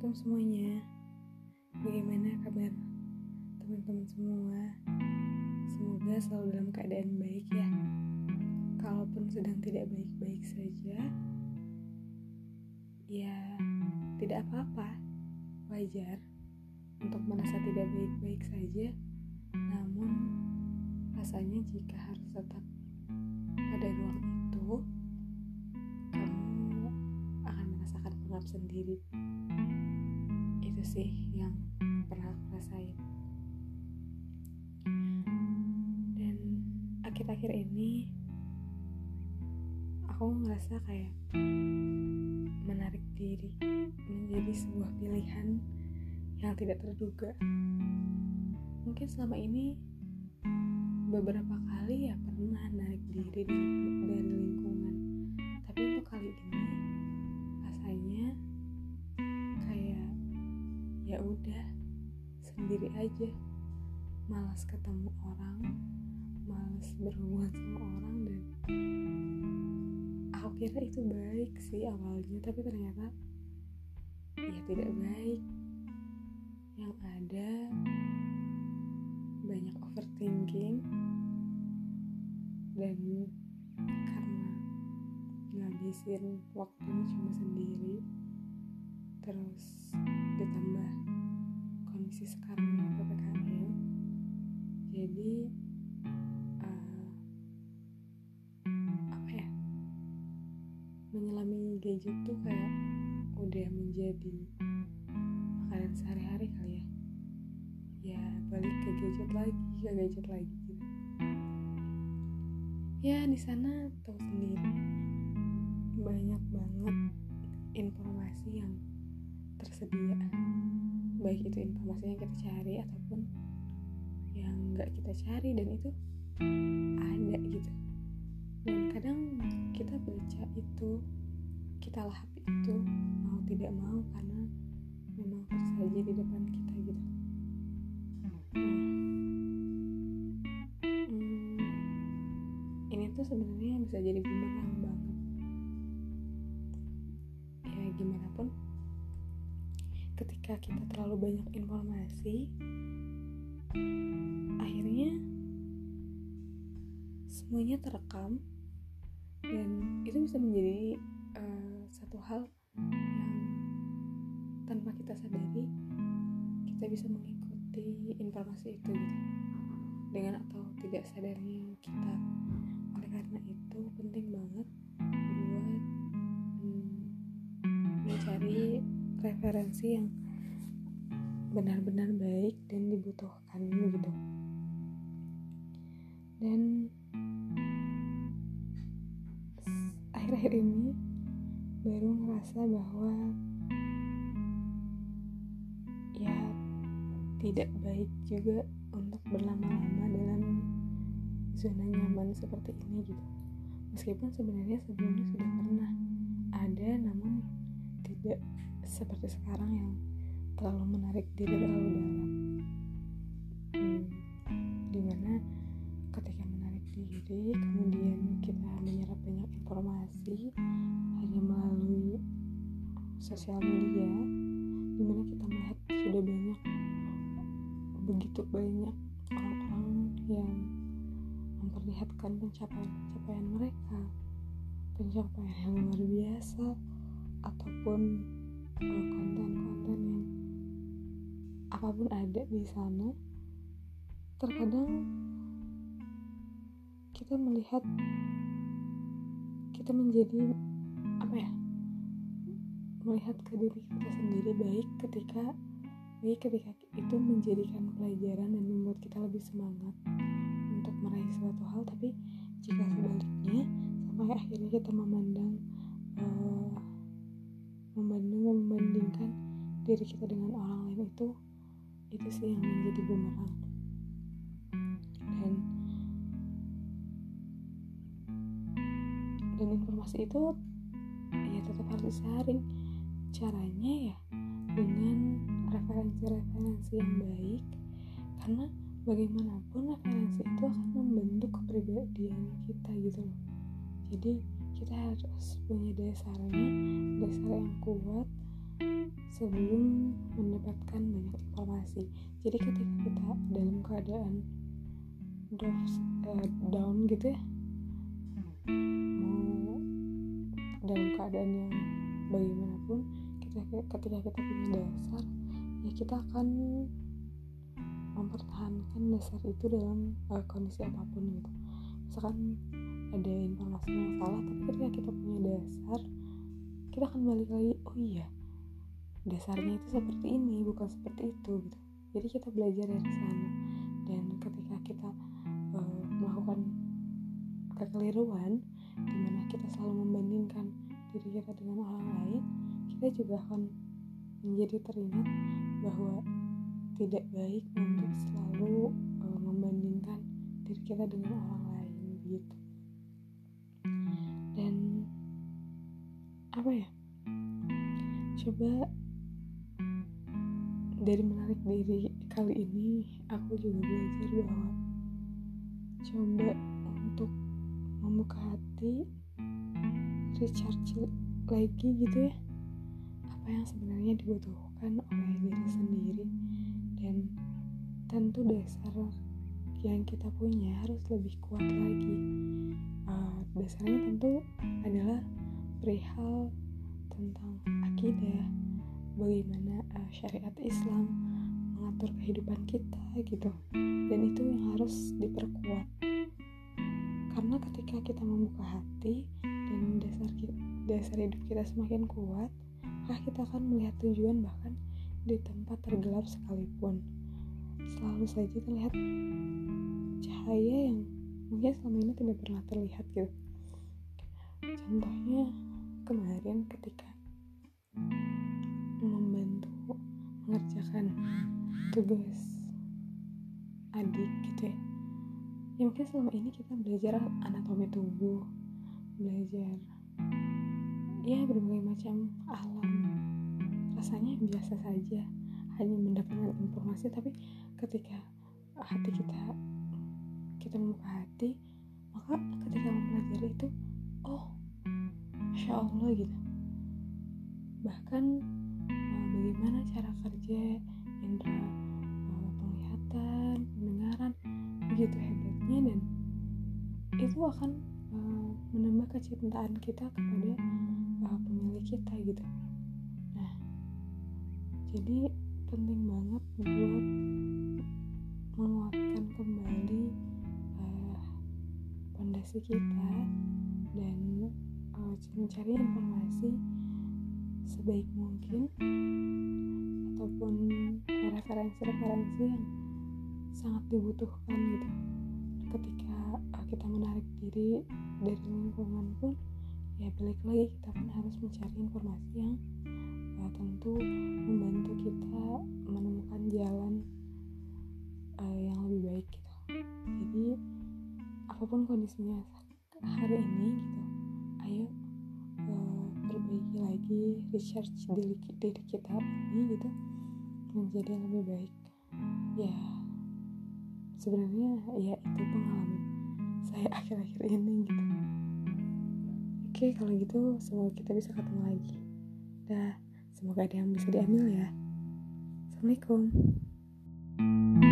Assalamualaikum semuanya. Bagaimana kabar teman-teman semua? Semoga selalu dalam keadaan baik ya. Kalaupun sedang tidak baik-baik saja Ya tidak apa-apa. Wajar Untuk merasa tidak baik-baik saja. Namun Rasanya jika harus tetap pada ruang itu Kamu akan merasakan pengap sendiri itu sih yang pernah aku rasain. Dan akhir-akhir ini aku ngerasa kayak menarik diri menjadi sebuah pilihan yang tidak terduga. Mungkin selama ini beberapa kali ya pernah narik diri dari, dari lingkungan. Tapi untuk kali ini ya udah sendiri aja. Malas ketemu orang malas berhubungan sama orang dan aku kira itu baik sih awalnya tapi ternyata ya tidak baik. Yang ada banyak overthinking dan karena ngabisin waktunya cuma sendiri terus ditambah kondisi sekarang ppkm. Jadi uh, apa ya? Menyelami gadget tuh kayak udah menjadi makanan sehari-hari kali ya. Ya balik ke gadget lagi ke gadget lagi gitu. Ya di sana tahu sendiri. Banyak banget informasi yang tersedia. Baik itu informasi yang kita cari ataupun yang nggak kita cari dan itu ada gitu. Dan kadang kita baca itu kita lahap itu mau tidak mau karena memang tersaji di depan kita gitu. Nah, hmm, ini tuh sebenarnya bisa jadi bumerang banget. Ya gimana pun ketika kita terlalu banyak informasi akhirnya semuanya terekam dan itu bisa menjadi uh, satu hal yang tanpa kita sadari kita bisa mengikuti informasi itu gitu. Dengan atau tidak sadarnya kita. Oleh karena itu penting banget buat hmm, mencari referensi yang benar-benar baik dan dibutuhkan gitu. Dan akhir-akhir ini baru ngerasa bahwa ya tidak baik juga untuk berlama-lama dalam zona nyaman seperti ini gitu. Meskipun sebenarnya sebelumnya sudah pernah ada namun tidak seperti sekarang yang terlalu menarik diri terlalu dalam. Hmm, di mana ketika menarik diri kemudian kita menyerap banyak informasi hanya melalui sosial media di mana kita melihat sudah banyak begitu banyak orang-orang yang memperlihatkan pencapaian-pencapaian mereka pencapaian yang luar biasa ataupun konten-konten yang apa pun ada di sana terkadang kita melihat kita menjadi apa ya melihat ke diri kita sendiri baik ketika baik ketika itu menjadikan pelajaran dan membuat kita lebih semangat untuk meraih suatu hal. Tapi jika sebaliknya sampai akhirnya kita memandang uh, membandingkan diri kita dengan orang lain itu itu sih yang menjadi bumerang. Dan dan informasi itu ya tetap harus disaring. Caranya ya dengan referensi-referensi yang baik karena bagaimanapun referensi itu akan membentuk kepribadian kita gitu loh. Jadi kita harus punya dasarnya dasar yang kuat sebelum mendapatkan banyak informasi. Jadi ketika kita dalam keadaan uh, down gitu ya mau dalam keadaan yang bagaimanapun kita ketika kita punya dasar ya kita akan mempertahankan dasar itu dalam uh, kondisi apa pun gitu. Misalkan ada informasi yang salah tapi ketika kita punya dasar kita akan balik lagi oh iya dasarnya itu seperti ini bukan seperti itu gitu. Jadi kita belajar dari sana. Dan ketika kita uh, melakukan kekeliruan di mana kita selalu membandingkan diri kita dengan orang lain kita juga akan menjadi teringat bahwa tidak baik untuk selalu uh, membandingkan diri kita dengan orang lain gitu apa ya? Coba dari menarik diri kali ini aku juga belajar bahwa coba untuk membuka hati recharge lagi gitu ya. Apa yang sebenarnya dibutuhkan oleh diri sendiri dan tentu dasar yang kita punya harus lebih kuat lagi. Uh, dasarnya tentu adalah perihal tentang akidah bagaimana uh, syariat Islam mengatur kehidupan kita gitu. Dan itu yang harus diperkuat. Karena ketika kita membuka hati dan dasar dasar hidup kita semakin kuat maka kita akan melihat tujuan bahkan di tempat tergelap sekalipun. Selalu saja terlihat cahaya yang mungkin selama ini tidak pernah terlihat gitu contohnya kemarin ketika mengerjakan tugas adik gitu ya. Ya mungkin selama ini kita belajar anatomi tubuh belajar ya berbagai macam alam. Rasanya biasa saja hanya mendapatkan informasi tapi ketika hati kita kita membuka hati maka ketika mempelajari itu oh masya allah gitu bahkan bagaimana cara kerja indera uh, penglihatan, pendengaran begitu hebatnya dan itu akan uh, menambah kecintaan kita kepada pemilik kita gitu. Nah, jadi penting banget buat menguatkan kembali fondasi uh, kita dan uh, mencari informasi sebaik mungkin ataupun referensi-referensi yang sangat dibutuhkan gitu. Ketika uh, kita menarik diri dari lingkungan pun ya balik lagi kita pun harus mencari informasi yang uh, tentu membantu kita menemukan jalan uh, yang lebih baik gitu. Jadi apa pun kondisinya hari ini gitu. Ayo perbaiki lagi research diri, diri kita ini gitu. Menjadi lebih baik. Ya sebenarnya ya itu pengalaman saya akhir-akhir ini gitu. Oke kalau gitu semoga kita bisa ketemu lagi. Dah semoga ada yang bisa diambil ya. Assalamualaikum. thank you